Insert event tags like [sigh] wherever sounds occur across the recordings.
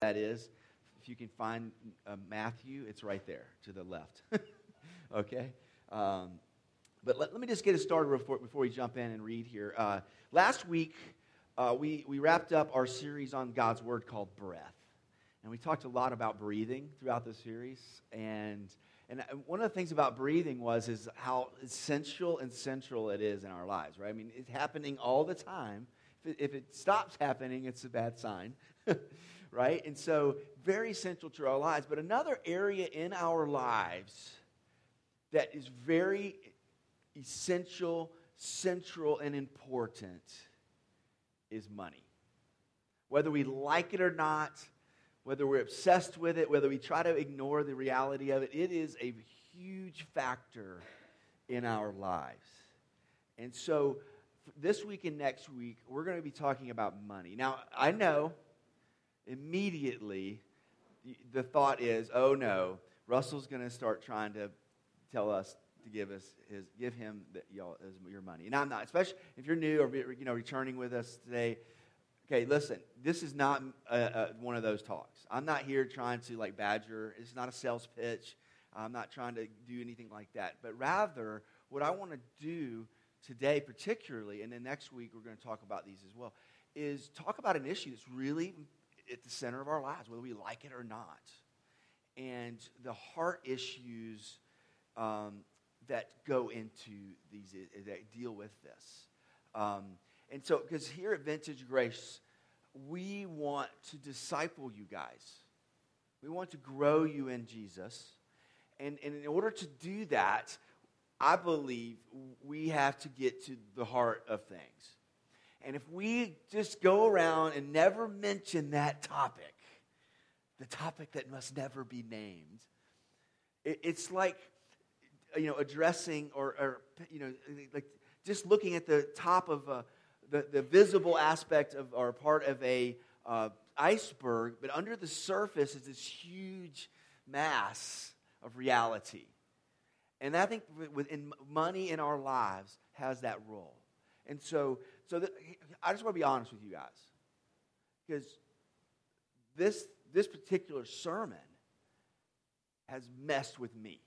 that is. If you can find uh, Matthew, it's right there to the left. [laughs] okay? Um, but let, let, me just get it started before, before we jump in and read here. Uh, last week, uh, we, we wrapped up our series on God's Word called Breath. And we talked a lot about breathing throughout the series. And, and one of the things about breathing was is how essential and central it is in our lives, right? I mean, it's happening all the time. If it, if it stops happening, it's a bad sign, [laughs] right? And so, very central to our lives. But another area in our lives that is very essential, central, and important is money. Whether we like it or not, whether we're obsessed with it, whether we try to ignore the reality of it, it is a huge factor in our lives. And so, this week and next week, we're going to be talking about money. Now, I know immediately the thought is, oh no, Russell's going to start trying to tell us to give us his, give him the, y'all, your money. And I'm not, especially if you're new or you know returning with us today. Okay, listen, this is not a, a, one of those talks. I'm not here trying to like badger. It's not a sales pitch. I'm not trying to do anything like that. But rather, what I want to do today, particularly, and then next week we're going to talk about these as well, is talk about an issue that's really at the center of our lives, whether we like it or not. And the heart issues um, that go into these, that deal with this. Um, and so, because here at Vintage Grace, we want to disciple you guys. We want to grow you in Jesus. And, and in order to do that, I believe we have to get to the heart of things. And if we just go around and never mention that topic, the topic that must never be named, it, it's like, you know, addressing or, or, you know, like just looking at the top of a, the, the visible aspect of or part of a uh, iceberg, but under the surface is this huge mass of reality. And I think within money in our lives has that role. And so, so I just want to be honest with you guys, because this this particular sermon has messed with me.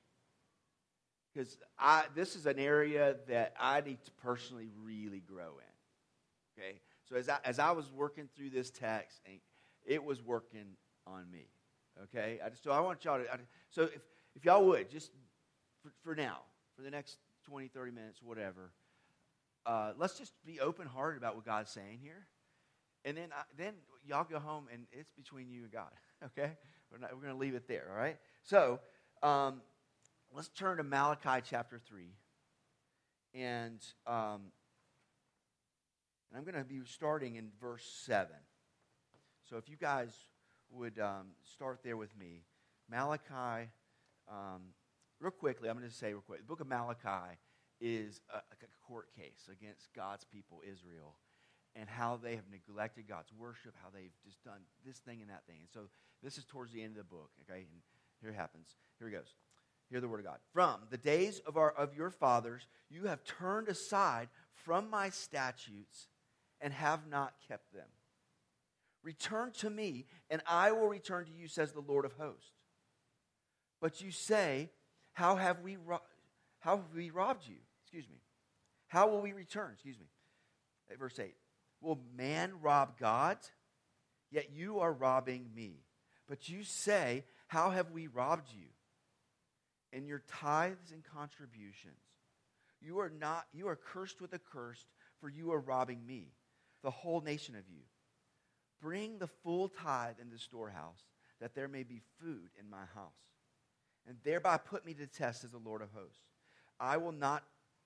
Because I this is an area that I need to personally really grow in. Okay? So as I, as I was working through this text, it was working on me. Okay? I just, so I want y'all to, I, so if, if y'all would, just for, for now, for the next 20, 30 minutes, whatever, uh, let's just be open hearted about what God's saying here. And then, I, then y'all go home and it's between you and God. [laughs] Okay? We're, we're going to leave it there, all right? So, um, let's turn to Malachi chapter 3. And um, and I'm going to be starting in verse 7. So if you guys would um, start there with me. Malachi, um, real quickly, I'm going to say real quick the book of Malachi is a, a court case against God's people, Israel, and how they have neglected God's worship, how they've just done this thing and that thing. And so this is towards the end of the book, okay? And here it happens. Here it goes. Hear the word of God. From the days of, our, of your fathers, you have turned aside from my statutes and have not kept them. Return to me, and I will return to you, says the Lord of hosts. But you say, How have we, ro- how have we robbed you? Excuse me. How will we return? Excuse me. At verse 8. Will man rob God? Yet you are robbing me. But you say, How have we robbed you? In your tithes and contributions. You are not, you are cursed with a curse, for you are robbing me the whole nation of you. Bring the full tithe in the storehouse, that there may be food in my house. And thereby put me to the test as the Lord of hosts. I will not,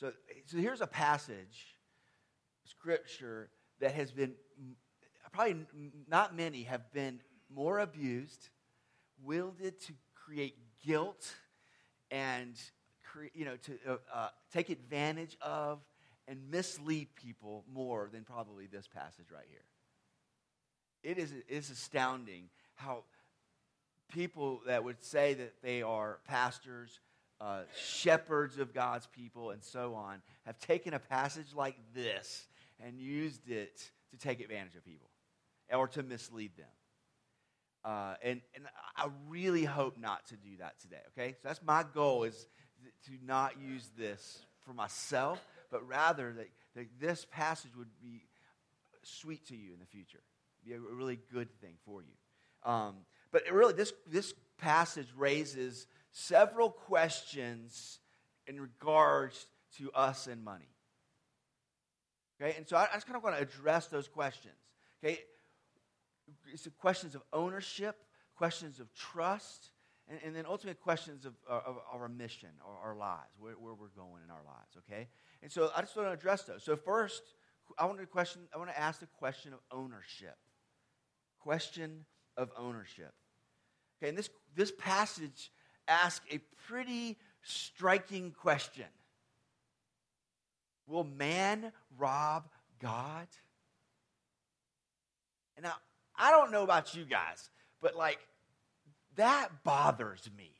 So, so here's a passage, scripture, that has been, probably not many have been more abused, wielded to create guilt and you know, to uh, uh, take advantage of and mislead people more than probably this passage right here. It is, it is astounding how people that would say that they are pastors, uh, shepherds of God's people, and so on, have taken a passage like this and used it to take advantage of people or to mislead them. Uh, and, and I really hope not to do that today, okay? So that's my goal is to not use this for myself, but rather that, that this passage would be sweet to you in the future, be a really good thing for you. Um, but really, this, this passage raises several questions in regards to us and money. Okay, and so I, I just kind of want to address those questions. Okay, it's questions of ownership, questions of trust, and, and then ultimately questions of, uh, of, our mission or our lives, where, where, we're going in our lives, okay? And so I just want to address those. So first, I want to question, I want to ask the question of ownership. Question of ownership. Okay, and this, this passage asks a pretty striking question. Will man rob God? And now, I don't know about you guys, but like, that bothers me.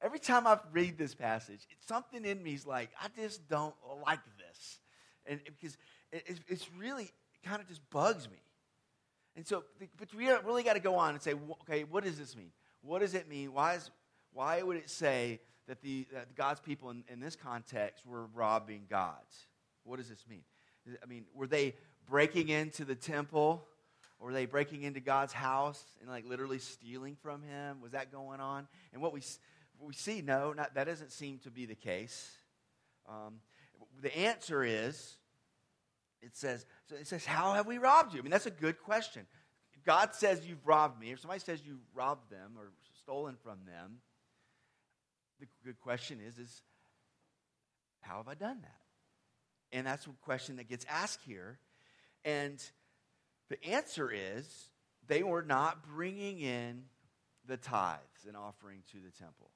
Every time I read this passage, something in me is like, I just don't like this. And because it, it's really kind of just bugs me. And so, but we really got to go on and say, okay, what does this mean? What does it mean? Why, is, why would it say that, the, that God's people in, in this context were robbing God? What does this mean? I mean, were they breaking into the temple or were they breaking into God's house and like literally stealing from him? Was that going on? And what we, what we see, no, not, that doesn't seem to be the case. Um, the answer is, it says, so it says, how have we robbed you? I mean, that's a good question. God says you've robbed me, or somebody says you've robbed them or stolen from them. The good question is, is how have I done that? And that's a question that gets asked here. And the answer is they were not bringing in the tithes and offering to the temple.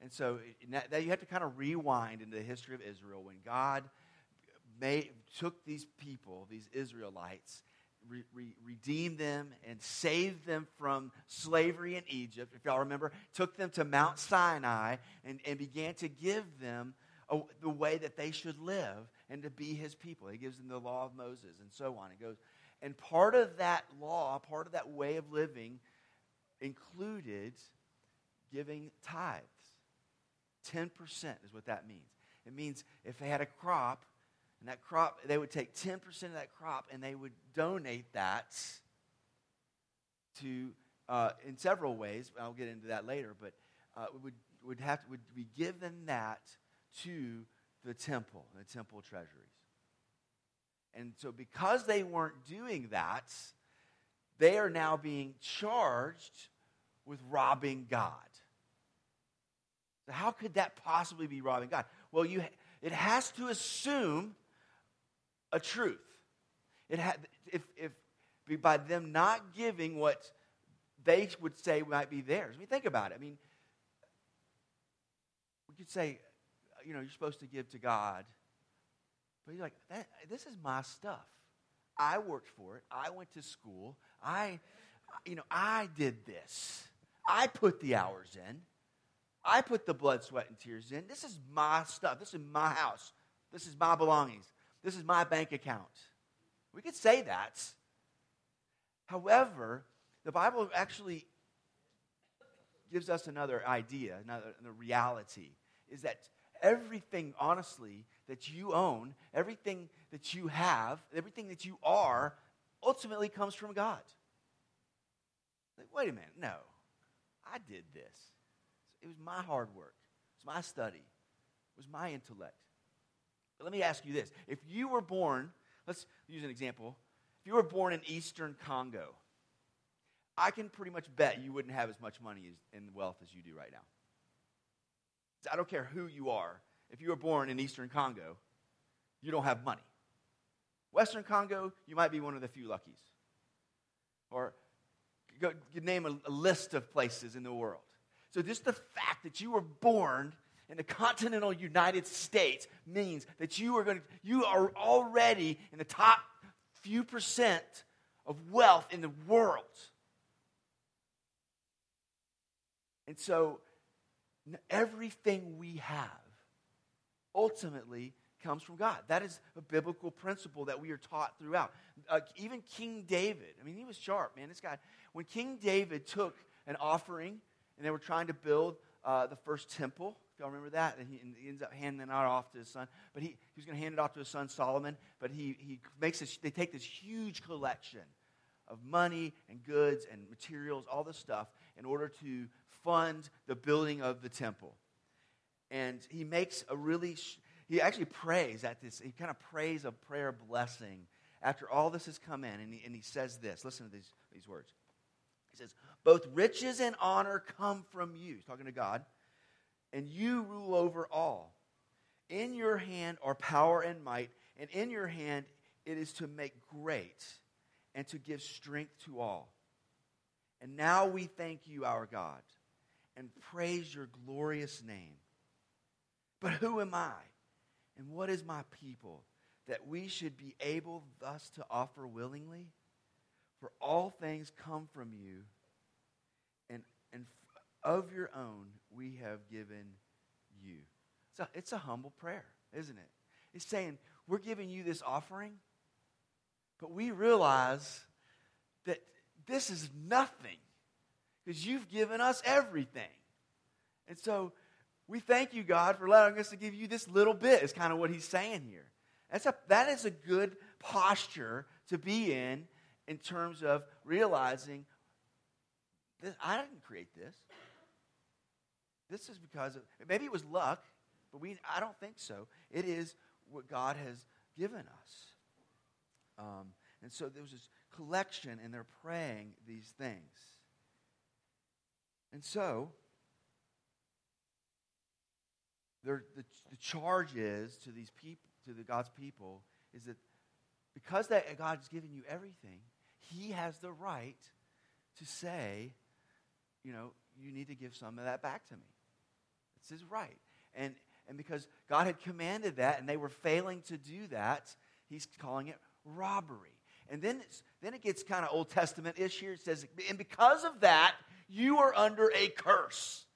And so that, you have to kind of rewind into the history of Israel when God made, took these people, these Israelites, re, re, redeemed them and saved them from slavery in Egypt. If y'all remember, took them to Mount Sinai and, and began to give them a, the way that they should live and to be his people. He gives them the law of Moses and so on. It goes and part of that law, part of that way of living, included giving tithes. 10% is what that means. It means if they had a crop, and that crop, they would take 10% of that crop and they would donate that to, uh, in several ways. I'll get into that later, but uh, would, would, have to, would be given that to the temple, the temple treasuries. And so, because they weren't doing that, they are now being charged with robbing God. So, how could that possibly be robbing God? Well, you, it has to assume a truth. It had, if, if by them not giving what they would say might be theirs. I mean, think about it. I mean, we could say, you know, you're supposed to give to God but you're like, this is my stuff. I worked for it. I went to school. I, you know, I did this. I put the hours in. I put the blood, sweat, and tears in. This is my stuff. This is my house. This is my belongings. This is my bank account. We could say that. However, the Bible actually gives us another idea, another, another reality, is that everything, honestly, that you own, everything that you have, everything that you are, ultimately comes from God. Like, wait a minute, no. I did this. It was my hard work. It was my study. It was my intellect. Let me ask you this. If you were born, let's use an example. If you were born in eastern Congo, I can pretty much bet you wouldn't have as much money and wealth as you do right now. I don't care who you are. If you were born in Eastern Congo, you don't have money. Western Congo, you might be one of the few luckies. Or go, name a, a list of places in the world. So just the fact that you were born in the continental United States means that you are going to, you are already in the top few percent of wealth in the world. And so everything we have ultimately comes from God. That is a biblical principle that we are taught throughout. Uh, even King David, I mean, he was sharp, man. This guy, when King David took an offering and they were trying to build uh, the first temple, y'all remember that, and he, and he, ends up handing it off to his son. But he, he was going to hand it off to his son Solomon, but he, he makes this, they take this huge collection of money and goods and materials, all this stuff, in order to fund the building of the temple. And he makes a really, he actually prays at this, he kind of prays a prayer blessing after all this has come in. And he, and he says this listen to these, these words. He says, Both riches and honor come from you. He's talking to God. And you rule over all. In your hand are power and might, and in your hand it is to make great and to give strength to all. And now we thank you, our God, and praise your glorious name. But who am I? And what is my people that we should be able thus to offer willingly? For all things come from you, and, and of your own we have given you. So it's a humble prayer, isn't it? It's saying, We're giving you this offering, but we realize that this is nothing because you've given us everything. And so we thank you, God, for allowing us to give you this little bit, is kind of what he's saying here. That's a, that is a good posture to be in in terms of realizing that I didn't create this. This is because of, maybe it was luck, but we, I don't think so. It is what God has given us. Um, and so there was this collection, and they're praying these things. And so, the, the charge is to these people, to the God's people, is that because that God's given you everything, He has the right to say, you know, you need to give some of that back to me. It's His right. And and because God had commanded that, and they were failing to do that, He's calling it robbery. And then, then it gets kind of Old Testament ish here. It says, and because of that, you are under a curse.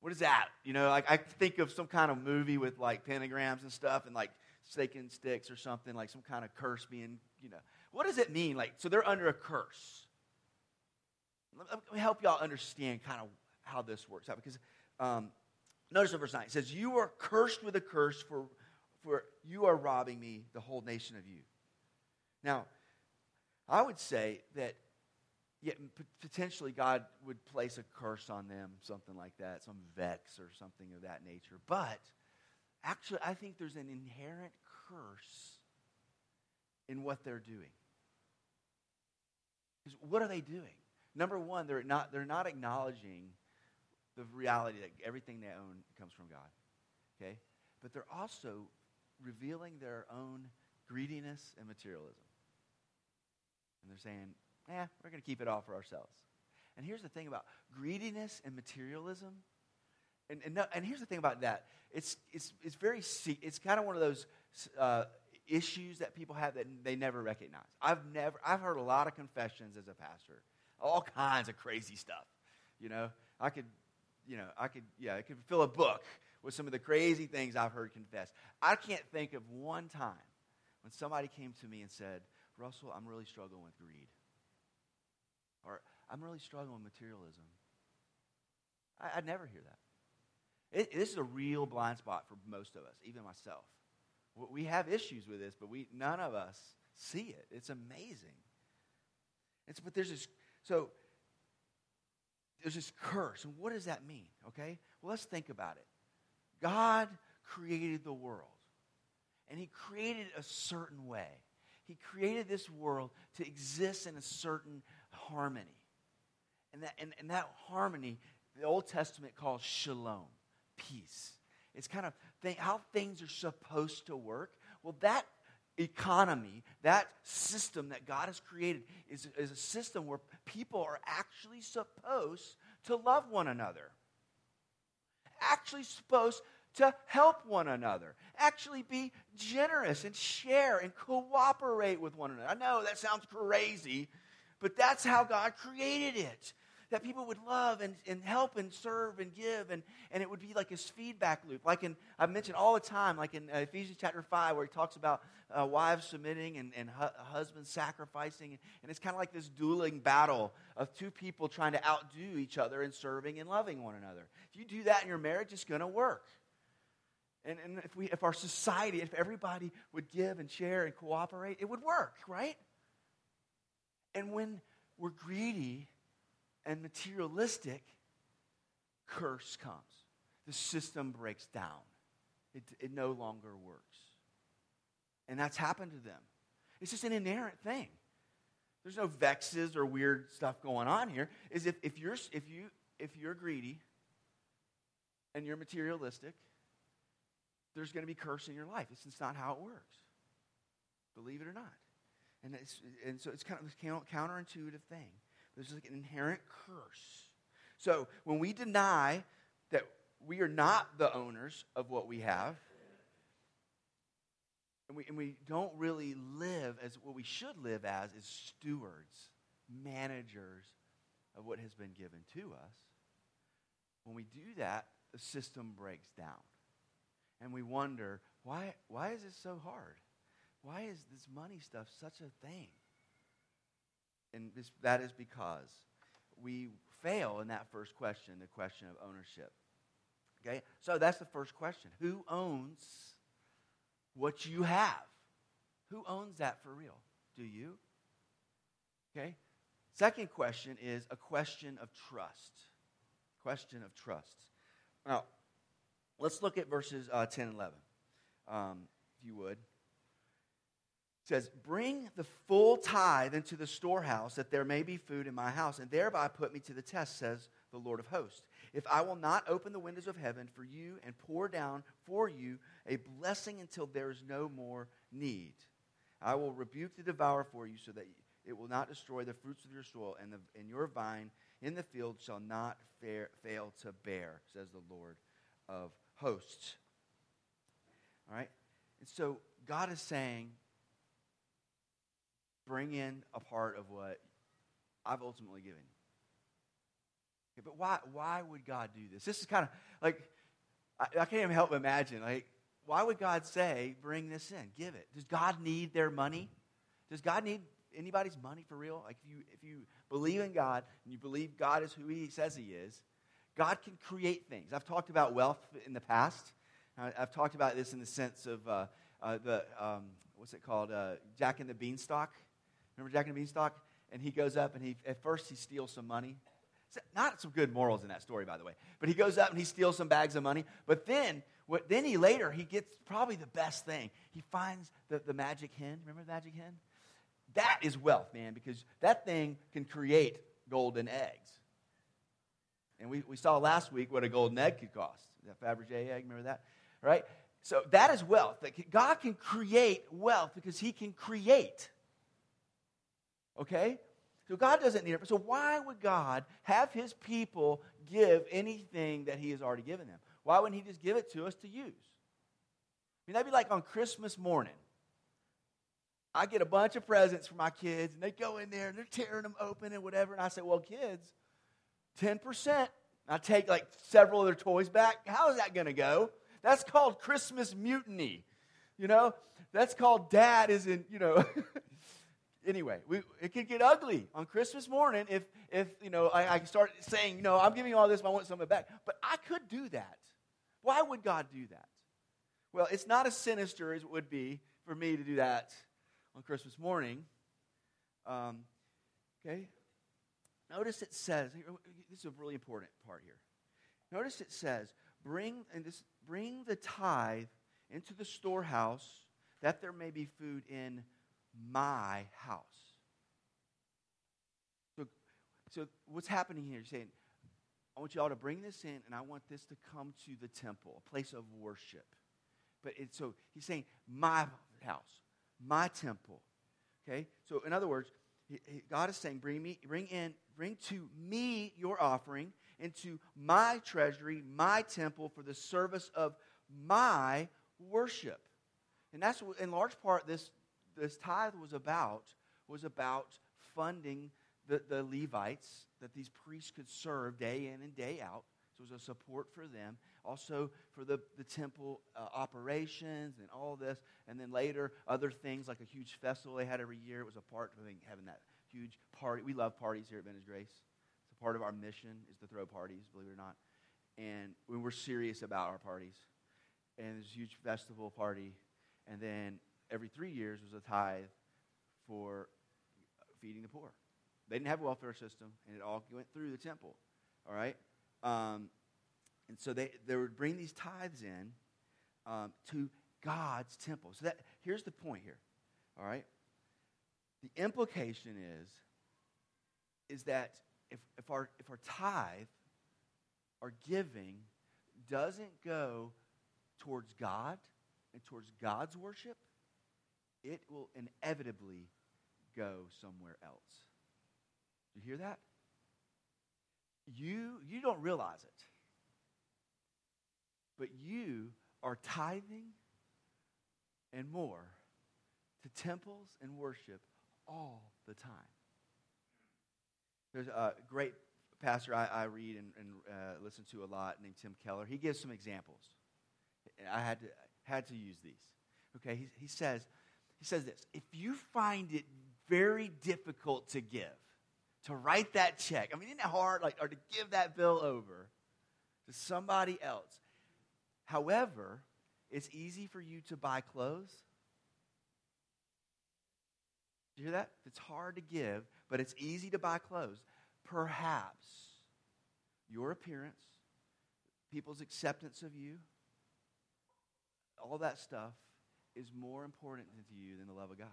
What is that? You know, like I think of some kind of movie with like pentagrams and stuff and like stakes and sticks or something, like some kind of curse being, you know. What does it mean? Like, so they're under a curse. Let me help y'all understand kind of how this works out because um, notice in verse 9 it says, You are cursed with a curse, for, for you are robbing me, the whole nation of you. Now, I would say that yet potentially God would place a curse on them, something like that, some vex or something of that nature. But actually, I think there's an inherent curse in what they're doing. What are they doing? Number one, they're not, they're not acknowledging the reality that everything they own comes from God. Okay? But they're also revealing their own greediness and materialism. And they're saying, yeah, we're going to keep it all for ourselves. And here's the thing about greediness and materialism. And, and, no, and here's the thing about that. It's, it's, it's very, it's kind of one of those uh, issues that people have that they never recognize. I've never, I've heard a lot of confessions as a pastor, all kinds of crazy stuff. You know, I could, you know, I could, yeah, I could fill a book with some of the crazy things I've heard confessed. I can't think of one time when somebody came to me and said, Russell, I'm really struggling with greed. Or I'm really struggling with materialism. I, would never hear that. It, this is a real blind spot for most of us, even myself. We have issues with this, but we none of us see it. It's amazing. It's, but there's this, so there's this curse. And what does that mean? Okay? Well, let's think about it. God created the world, and He created a certain way. He created this world to exist in a certain harmony. And that, and, and that harmony, the Old Testament calls shalom, peace. It's kind of how things are supposed to work. Well, that economy, that system that God has created, is, is a system where people are actually supposed to love one another. Actually, supposed to help one another, actually be generous and share and cooperate with one another. I know that sounds crazy, but that's how God created it that people would love and, and help and serve and give, and, and it would be like this feedback loop. Like in, I've mentioned all the time, like in uh, Ephesians chapter 5, where he talks about uh, wives submitting and, and hu- husbands sacrificing. And it's kind of like this dueling battle of two people trying to outdo each other in serving and loving one another. If you do that in your marriage, it's going to work. And, and if, we, if our society, if everybody would give and share and cooperate, it would work, right? And when we're greedy, and materialistic, curse comes. The system breaks down, it, it no longer works. And that's happened to them. It's just an inherent thing. There's no vexes or weird stuff going on here. Is if, if you're if you if you're greedy and you're materialistic, there's going to be curse in your life. It's just not how it works. Believe it or not. And, it's, and so it's kind of this counterintuitive thing. There's like an inherent curse. So when we deny that we are not the owners of what we have, and we, and we don't really live as what we should live as is stewards, managers of what has been given to us. When we do that, the system breaks down. And we wonder, why, why is this so hard? Why is this money stuff such a thing? And this, that is because we fail in that first question, the question of ownership. Okay? So that's the first question. Who owns what you have? Who owns that for real? Do you? Okay? Second question is a question of trust. Question of trust. Now, let's look at verses uh, 10 and 11, um, if you would says, Bring the full tithe into the storehouse, that there may be food in my house, and thereby put me to the test, says the Lord of hosts. If I will not open the windows of heaven for you and pour down for you a blessing until there is no more need, I will rebuke the devourer for you so that it will not destroy the fruits of your soil, and, the, and your vine in the field shall not fail to bear, says the Lord of hosts. All right? And so God is saying, bring in a part of what I've ultimately given. Okay, but why, why would God do this? This is kind of like, I, I can't even help but imagine, like, why would God say, bring this in, give it? Does God need their money? Does God need anybody's money for real? Like, if you, if you believe in God and you believe God is who He says He is, God can create things. I've talked about wealth in the past. I've talked about this in the sense of uh, uh, the, um, what's it called? Uh, Jack and the Beanstalk. Remember Jack and the Beanstalk? And he goes up and he, at first, he steals some money. Not some good morals in that story, by the way. But he goes up and he steals some bags of money. But then, what, then he later, he gets probably the best thing. He finds the, the magic hen. Remember the magic hen? That is wealth, man, because that thing can create golden eggs. And we, we saw last week what a golden egg could cost. That Fabergé egg, remember that? Right? So that is wealth. God can create wealth because he can create. Okay? So God doesn't need it. So why would God have his people give anything that he has already given them? Why wouldn't he just give it to us to use? I mean, that'd be like on Christmas morning. I get a bunch of presents for my kids, and they go in there and they're tearing them open and whatever. And I say, Well, kids, 10%. I take like several of their toys back. How is that going to go? That's called Christmas mutiny. You know, that's called dad is in, you know, [laughs] anyway, we, it could get ugly on Christmas morning if, if you know, I, I start saying, you know, I'm giving you all this, but I want some of it back. But I could do that. Why would God do that? Well, it's not as sinister as it would be for me to do that on Christmas morning. Um, okay? Notice it says, this is a really important part here. Notice it says, bring, and this, bring the tithe into the storehouse that there may be food in my house. So, so what's happening here? You're saying, I want you all to bring this in, and I want this to come to the temple, a place of worship. But it's so he's saying, my house, my temple. Okay? So, in other words, God is saying, bring me, bring in, bring to me your offering into my treasury, my temple for the service of my worship. And that's in large part, this, this tithe was about, was about funding the, the Levites that these priests could serve day in and day out. So it was a support for them. Also for the, the temple uh, operations and all this. And then later, other things like a huge festival they had every year. It was a part of having that huge party. We love parties here at Vintage Grace. It's a part of our mission is to throw parties, believe it or not. And we're serious about our parties. And there's a huge festival party. And then every three years was a tithe for feeding the poor. They didn't have a welfare system, and it all went through the temple. All right? Um, and so they, they would bring these tithes in um, to God's temple. So that here's the point here. All right? The implication is, is that if, if, our, if our tithe, our giving, doesn't go towards God and towards God's worship, it will inevitably go somewhere else. You hear that? You, you don't realize it. But you are tithing and more to temples and worship all the time. There's a great pastor I, I read and, and uh, listen to a lot named Tim Keller. He gives some examples. I had to, had to use these. Okay, he, he says, he says this if you find it very difficult to give, to write that check, I mean, isn't it hard, like, or to give that bill over to somebody else? However, it's easy for you to buy clothes. Do you hear that? It's hard to give, but it's easy to buy clothes. Perhaps your appearance, people's acceptance of you, all that stuff is more important to you than the love of God.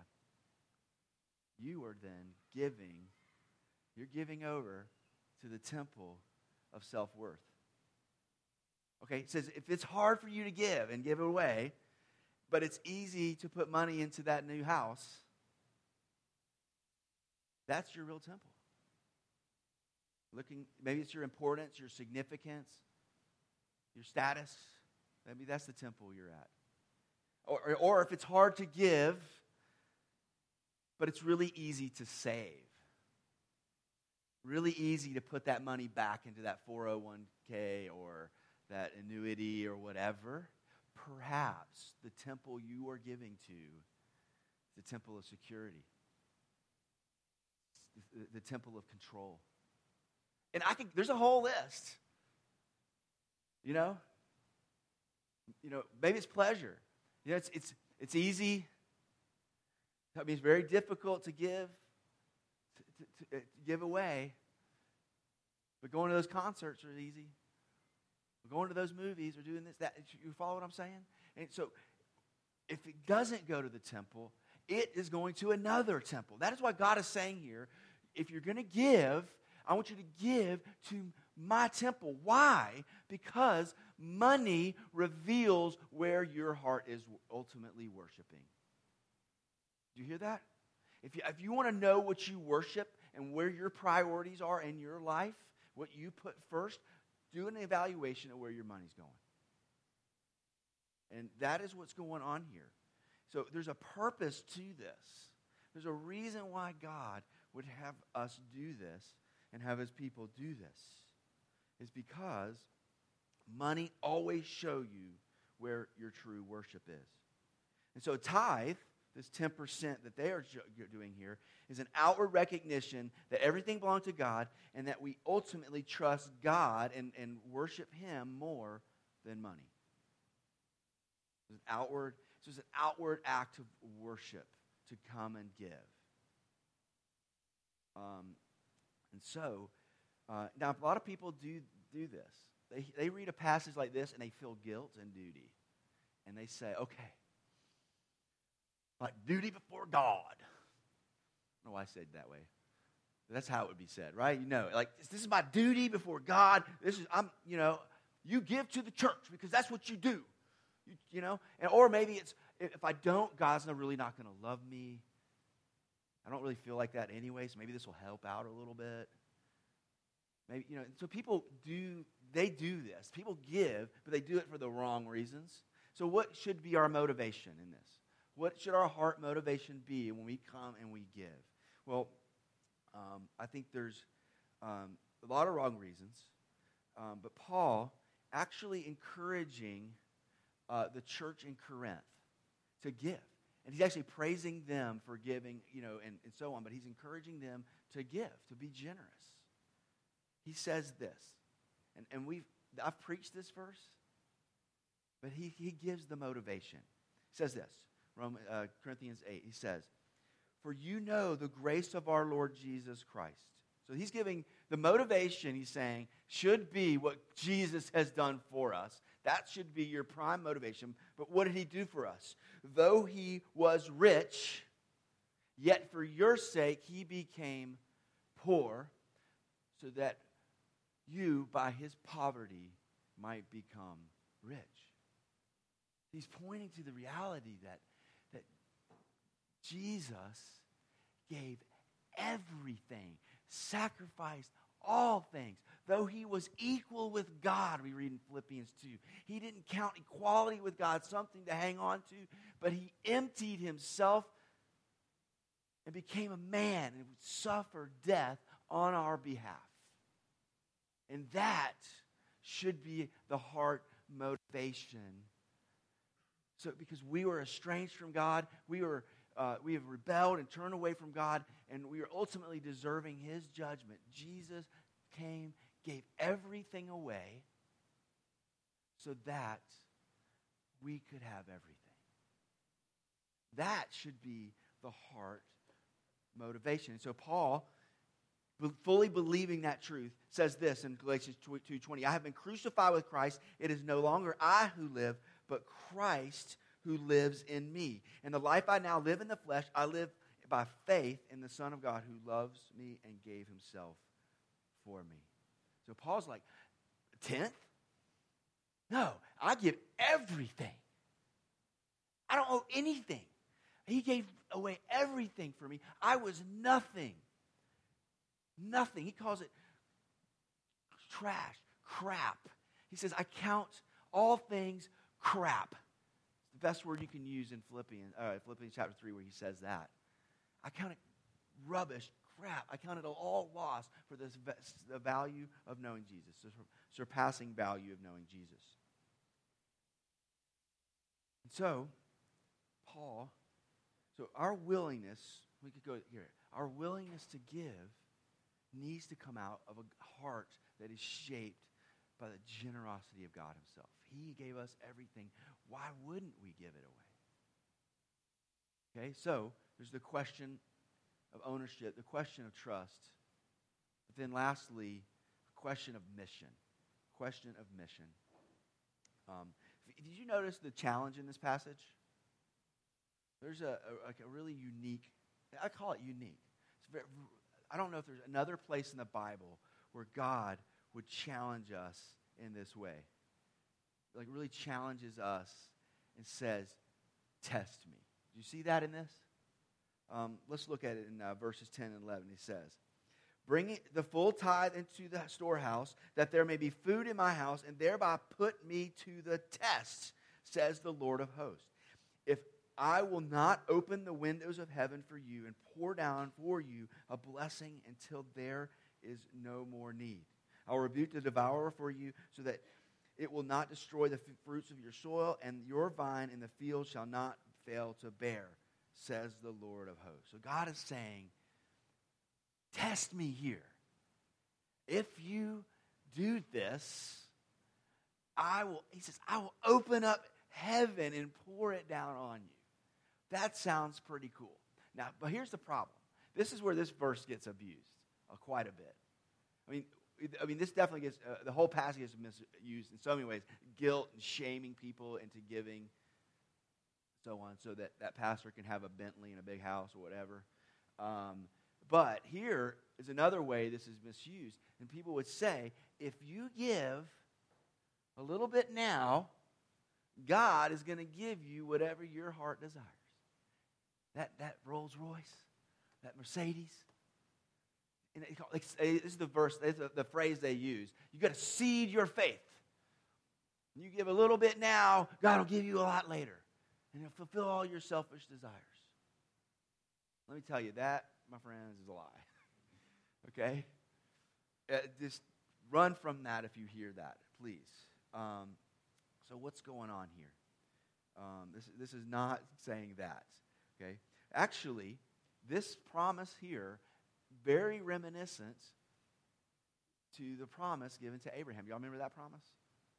You are then giving, you're giving over to the temple of self worth. Okay, it says if it's hard for you to give and give away, but it's easy to put money into that new house, that's your real temple. Looking, maybe it's your importance, your significance, your status. Maybe that's the temple you're at. Or, or, if it's hard to give, but it's really easy to save. Really easy to put that money back into that 401k or that annuity or whatever. Perhaps the temple you are giving to the temple of security, the, the temple of control. And I can, there's a whole list. You know? You know, maybe it's pleasure. Know, it's, it's, it's easy. I mean, it's very difficult to give, to, to, to uh, give away. But going to those concerts are easy. going to those movies or doing this, that. You follow what I'm saying? And so, if it doesn't go to the temple, it is going to another temple. That is why God is saying here if you're going to give, I want you to give to my temple. Why? Because money reveals where your heart is ultimately worshiping. Do you hear that? If you, if you want to know what you worship and where your priorities are in your life, what you put first, do an evaluation of where your money's going. And that is what's going on here. So there's a purpose to this. There's a reason why God would have us do this and have his people do this. Is because money always show you where your true worship is. And so tithe, this 10% that they are doing here, is an outward recognition that everything belongs to God and that we ultimately trust God and, and worship him more than money. It's an outward, it's an outward act of worship to come and give. Um, and so, uh, now a lot of people do do this. They, they read a passage like this and they feel guilt and duty. And they say, okay, like duty before God. I know why I said that way. That's how it would be said, right? You know, like this is my duty before God. This is I'm, you know, you give to the church because that's what you do. You, you know, and or maybe it's if I don't, God's not really not going to love me. I don't really feel like that anyway, so maybe this will help out a little bit. Maybe, you know, so people do, they do this. People give, but they do it for the wrong reasons. So, what should be our motivation in this? What should our heart motivation be when we come and we give? Well, um, I think there's um, a lot of wrong reasons, um, but Paul actually encouraging uh, the church in Corinth to give. And he's actually praising them for giving, you know, and, and so on, but he's encouraging them to give, to be generous. He says this, and, and we've, I've preached this verse, but he, he gives the motivation. He says this, Roman, uh, Corinthians 8, he says, For you know the grace of our Lord Jesus Christ. So he's giving the motivation, he's saying, should be what Jesus has done for us. That should be your prime motivation. But what did he do for us? Though he was rich, yet for your sake he became poor, so that you, by his poverty, might become rich. He's pointing to the reality that, that Jesus gave everything, sacrificed all things. Though he was equal with God, we read in Philippians 2. He didn't count equality with God something to hang on to, but he emptied himself and became a man and would suffer death on our behalf. And that should be the heart motivation. So, because we were estranged from God, we were uh, we have rebelled and turned away from God, and we are ultimately deserving His judgment. Jesus came, gave everything away so that we could have everything. That should be the heart motivation. And so Paul, fully believing that truth, says this in Galatians 2:20, I have been crucified with Christ. It is no longer I who live, but Christ who lives in me. And the life I now live in the flesh, I live by faith in the Son of God who loves me and gave himself for me. So Paul's like, tenth? No, I give everything. I don't owe anything. He gave away everything for me. I was nothing. Nothing. He calls it trash, crap. He says, I count all things crap It's the best word you can use in Philippians, uh, Philippians chapter 3, where he says that. I count it rubbish, crap. I count it all loss for this, the value of knowing Jesus, the surpassing value of knowing Jesus. And so, Paul, so our willingness, we could go here, our willingness to give needs to come out of a heart that is shaped by the generosity of God Himself. He gave us everything. Why wouldn't we give it away? Okay, so there's the question of ownership, the question of trust. But then lastly, the question of mission. Question of mission. Um, did you notice the challenge in this passage? There's a, a, like a really unique, I call it unique. It's very, I don't know if there's another place in the Bible where God would challenge us in this way like really challenges us and says, Test me. Do you see that in this? Um, let's look at it in uh, verses 10 and 11. He says, Bring the full tithe into the storehouse, that there may be food in my house, and thereby put me to the test, says the Lord of hosts. If I will not open the windows of heaven for you and pour down for you a blessing until there is no more need. I will rebuke the devourer for you, so that it will not destroy the fruits of your soil, and your vine in the field shall not fail to bear, says the Lord of hosts. So God is saying, Test me here. If you do this, I will, he says, I will open up heaven and pour it down on you. That sounds pretty cool. Now, but here's the problem. This is where this verse gets abused uh, quite a bit. I mean, I mean, this definitely gets, uh, the whole passage is misused in so many ways. Guilt and shaming people into giving, so on, so that that pastor can have a Bentley and a big house or whatever. Um, but here is another way this is misused. And people would say, if you give a little bit now, God is going to give you whatever your heart desires. That, that Rolls Royce, that Mercedes. This is the verse, this is the phrase they use. You got to seed your faith. You give a little bit now, God will give you a lot later. And he'll fulfill all your selfish desires. Let me tell you, that, my friends, is a lie. [laughs] okay? Uh, just run from that if you hear that, please. Um, so, what's going on here? Um, this, this is not saying that. Okay? Actually, this promise here, very reminiscent to the promise given to Abraham. Y'all remember that promise?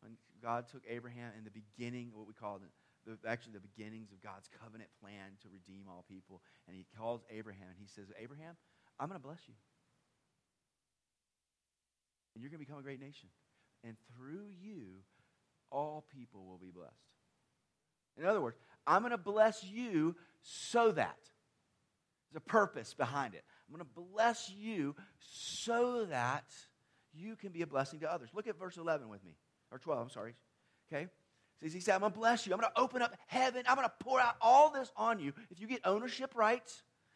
When God took Abraham in the beginning, what we call the, the, actually the beginnings of God's covenant plan to redeem all people. And he calls Abraham and he says, Abraham, I'm going to bless you. And you're going to become a great nation. And through you, all people will be blessed. In other words, I'm going to bless you so that. There's a purpose behind it. I'm going to bless you so that you can be a blessing to others. Look at verse 11 with me, or 12, I'm sorry. Okay? Says he said, I'm going to bless you. I'm going to open up heaven. I'm going to pour out all this on you. If you get ownership right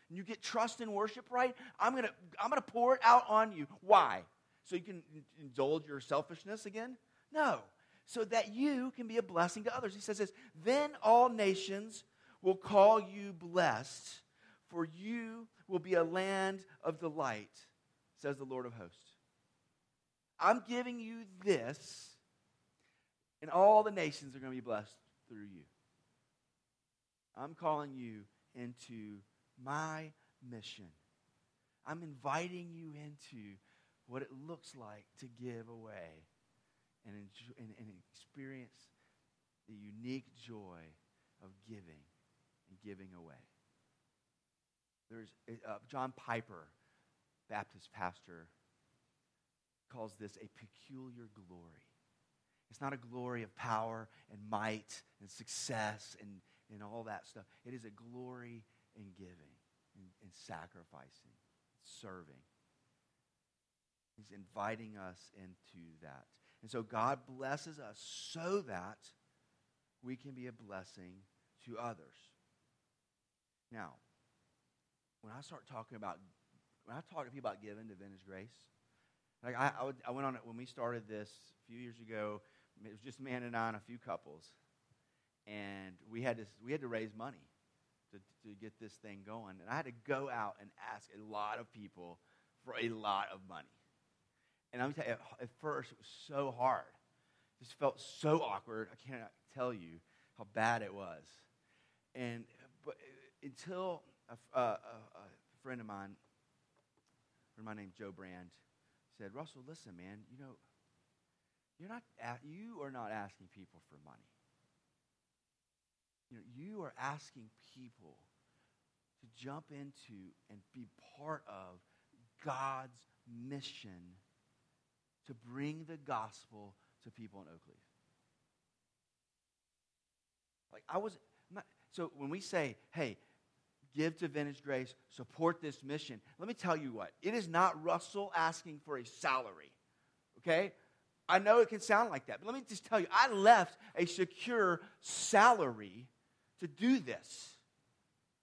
and you get trust and worship right, I'm going to, I'm going to pour it out on you. Why? So you can indulge your selfishness again? No so that you can be a blessing to others. He says this Then all nations will call you blessed, for you will be a land of delight, says the Lord of hosts. I'm giving you this, and all the nations are going to be blessed through you. I'm calling you into my mission. I'm inviting you into what it looks like to give away and, enjoy, and, and experience the unique joy of giving and giving away. There's uh, John Piper, Baptist pastor, calls this a peculiar glory. It's not a glory of power and might and success and, and all that stuff. It is a glory in giving and, and sacrificing, serving. He's inviting us into that. And so God blesses us so that we can be a blessing to others. Now, when I start talking about, when I talk to people about giving to Vintage Grace, like I, I, would, I went on it when we started this a few years ago. It was just man and I and a few couples, and we had to we had to raise money to, to get this thing going. And I had to go out and ask a lot of people for a lot of money. And I'm telling you, at first it was so hard. It just felt so awkward. I can't tell you how bad it was. And but until a, a, a friend of mine, friend of mine named Joe Brand, said, "Russell, listen, man. You know, you're not you are not asking people for money. You know, you are asking people to jump into and be part of God's mission to bring the gospel to people in Oakleaf. Like I was not, so when we say, hey, give to Vintage Grace, support this mission, let me tell you what. It is not Russell asking for a salary. Okay? I know it can sound like that, but let me just tell you, I left a secure salary to do this.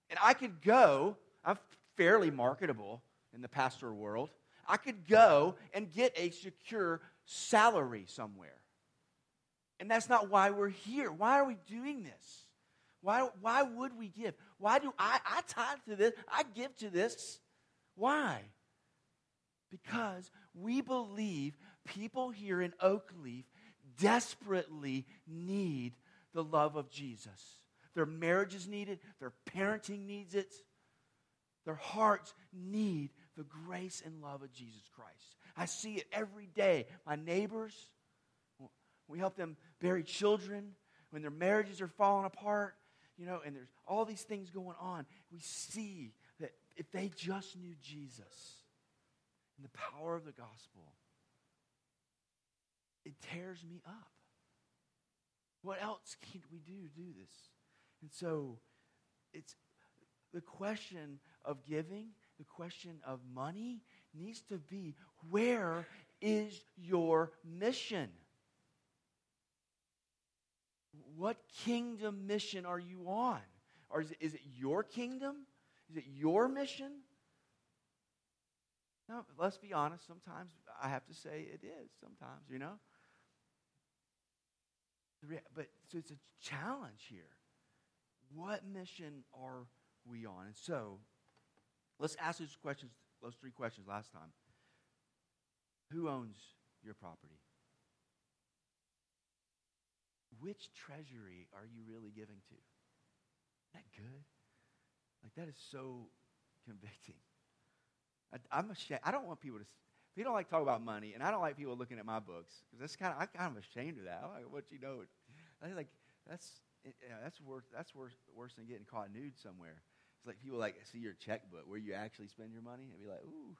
And I could go, I'm fairly marketable in the pastoral world. I could go and get a secure salary somewhere. And that's not why we're here. Why are we doing this? Why, why would we give? Why do I, I tithe to this? I give to this. Why? Because we believe people here in Oakleaf desperately need the love of Jesus. Their marriages need it, their parenting needs it, their hearts need the grace and love of Jesus Christ. I see it every day. My neighbors, we help them bury children when their marriages are falling apart, you know, and there's all these things going on. We see that if they just knew Jesus and the power of the gospel, it tears me up. What else can we do to do this? And so it's the question of giving the question of money needs to be where is your mission? what kingdom mission are you on? Or is it, is it your kingdom? Is it your mission? No, let's be honest. Sometimes I have to say it is. Sometimes, you know. But so it's a challenge here. What mission are we on? And so, let's ask those questions. Those three questions last time. Who owns your property? Which treasury are you really giving to? Isn't that good? Like that is so convicting. I, am ashamed. I don't want people to. People don't like talk about money, and I don't like people looking at my books because that's kind of. I'm kind of ashamed of that. I like what you know. I like that's yeah, that's worse. That's worse worse than getting caught nude somewhere. It's like people like see your checkbook where you actually spend your money and be like, ooh.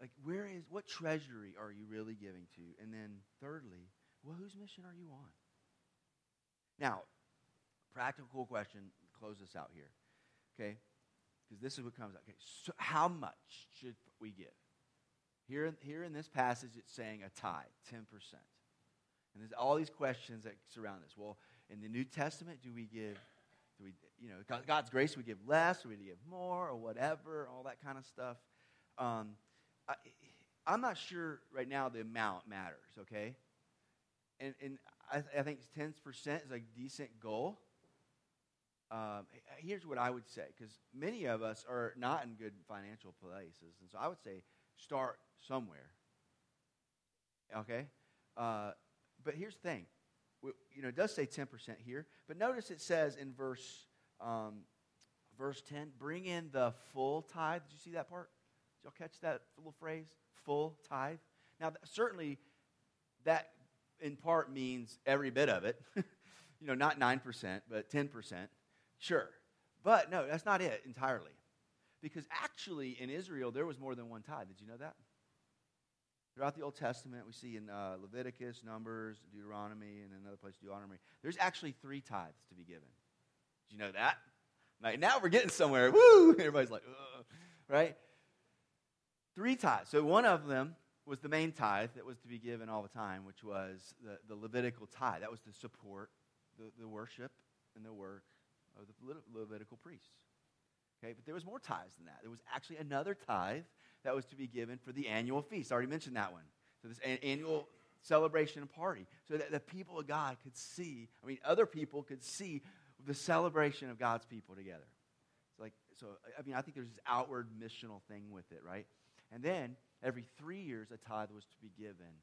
Like where is what treasury are you really giving to? And then thirdly, well, whose mission are you on? Now, practical question. Close this out here, okay? because this is what comes out. Okay, so how much should we give? Here, here in this passage, it's saying a tithe, 10%. And there's all these questions that surround this. Well, in the New Testament, do we give, do we, you know, God's grace, we give less, we give more, or whatever, all that kind of stuff. Um, I, I'm not sure right now the amount matters, okay? And, and I, I think 10% is a decent goal. Um, here's what I would say, because many of us are not in good financial places. And so I would say start somewhere. Okay? Uh, but here's the thing. We, you know, it does say 10% here, but notice it says in verse, um, verse 10, bring in the full tithe. Did you see that part? Did y'all catch that little phrase? Full tithe. Now, certainly, that in part means every bit of it. [laughs] you know, not 9%, but 10%. Sure. But no, that's not it entirely. Because actually, in Israel, there was more than one tithe. Did you know that? Throughout the Old Testament, we see in uh, Leviticus, Numbers, Deuteronomy, and another place, Deuteronomy, there's actually three tithes to be given. You know that? Like, now we're getting somewhere. [laughs] Woo! Everybody's like, Ugh. right? Three tithes. So one of them was the main tithe that was to be given all the time, which was the, the Levitical tithe. That was to support the, the worship and the work of the Levitical priests. Okay, but there was more tithes than that. There was actually another tithe that was to be given for the annual feast. I already mentioned that one. So this annual celebration and party, so that the people of God could see. I mean, other people could see the celebration of God's people together. It's like so. I mean, I think there's this outward missional thing with it, right? And then every three years, a tithe was to be given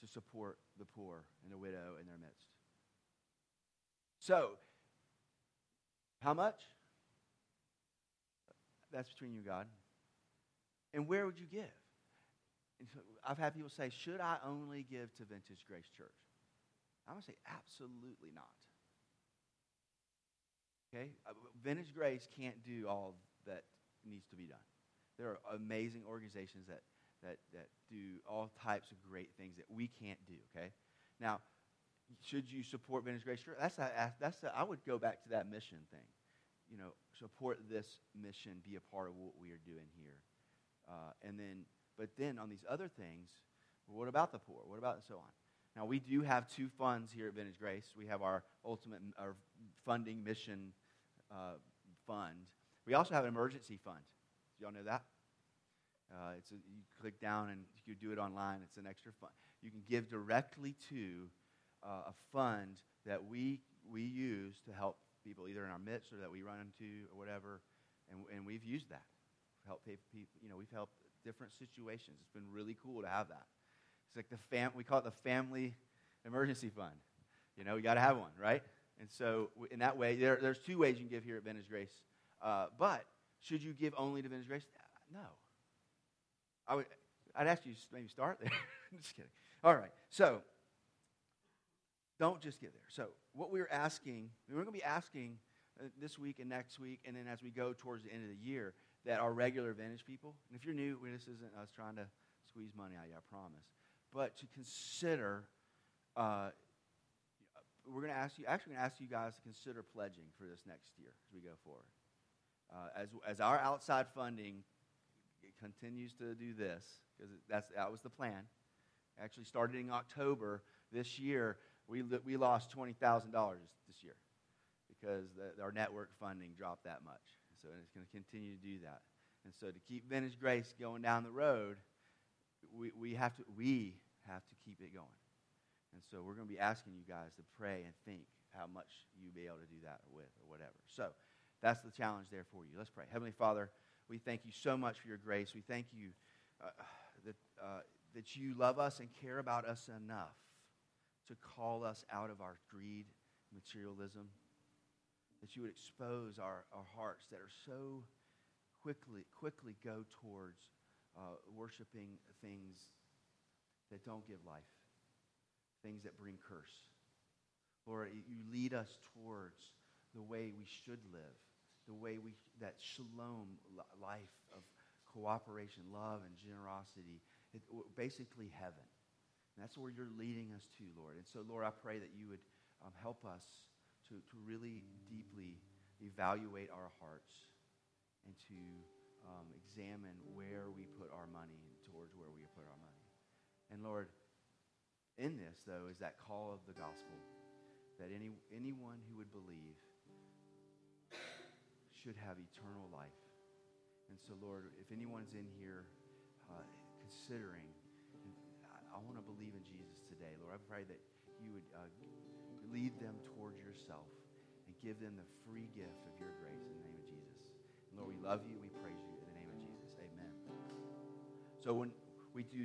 to support the poor and the widow in their midst. So how much? That's between you and God. And where would you give? So I've had people say, should I only give to Vintage Grace Church? I'm going to say, absolutely not. Okay? Uh, Vintage Grace can't do all that needs to be done. There are amazing organizations that, that, that do all types of great things that we can't do, okay? Now, should you support Vintage Grace Church? That's a, that's a, I would go back to that mission thing. You know, support this mission, be a part of what we are doing here. Uh, and then, but then on these other things, what about the poor? What about so on? Now, we do have two funds here at Vintage Grace. We have our ultimate, our funding mission uh, fund. We also have an emergency fund. Do y'all know that? Uh, it's a, you click down and you do it online. It's an extra fund. You can give directly to uh, a fund that we, we use to help people either in our midst or that we run into or whatever. And, and we've used that. Help people, you know, we've helped different situations. It's been really cool to have that. It's like the fam, we call it the family emergency fund. You know, we got to have one, right? And so in that way, there, there's two ways you can give here at Vintage Grace. Uh, but should you give only to Vintage Grace? No. I would, I'd ask you to maybe start there. [laughs] just kidding. All right. So don't just get there. So, what we're asking, we're going to be asking uh, this week and next week, and then as we go towards the end of the year, that our regular Vintage people, and if you're new, this isn't us trying to squeeze money out of you, I promise, but to consider, uh, we're going to ask you, actually going to ask you guys to consider pledging for this next year as we go forward. Uh, as, as our outside funding continues to do this, because that was the plan, actually started in October this year, We, we lost $20,000 this year because the, our network funding dropped that much. So it's going to continue to do that. And so to keep Vintage Grace going down the road, we, we, have to, we have to keep it going. And so we're going to be asking you guys to pray and think how much you'll be able to do that with or whatever. So that's the challenge there for you. Let's pray. Heavenly Father, we thank you so much for your grace. We thank you uh, that, uh, that you love us and care about us enough to call us out of our greed, materialism, that you would expose our, our hearts that are so quickly, quickly go towards uh, worshiping things that don't give life, things that bring curse. Lord, you lead us towards the way we should live, the way we, that shalom life of cooperation, love, and generosity, it, basically heaven. And that's where you're leading us to, Lord. And so, Lord, I pray that you would um, help us to, to really deeply evaluate our hearts and to um, examine where we put our money towards where we put our money. And Lord, in this, though, is that call of the gospel that any, anyone who would believe should have eternal life. And so, Lord, if anyone's in here uh, considering, I, I want to believe in Jesus today, Lord, I pray that you would uh, lead them towards yourself and give them the free gift of your grace in the name of Jesus. And Lord, we love you. We praise you in the name of Jesus. Amen. So when we do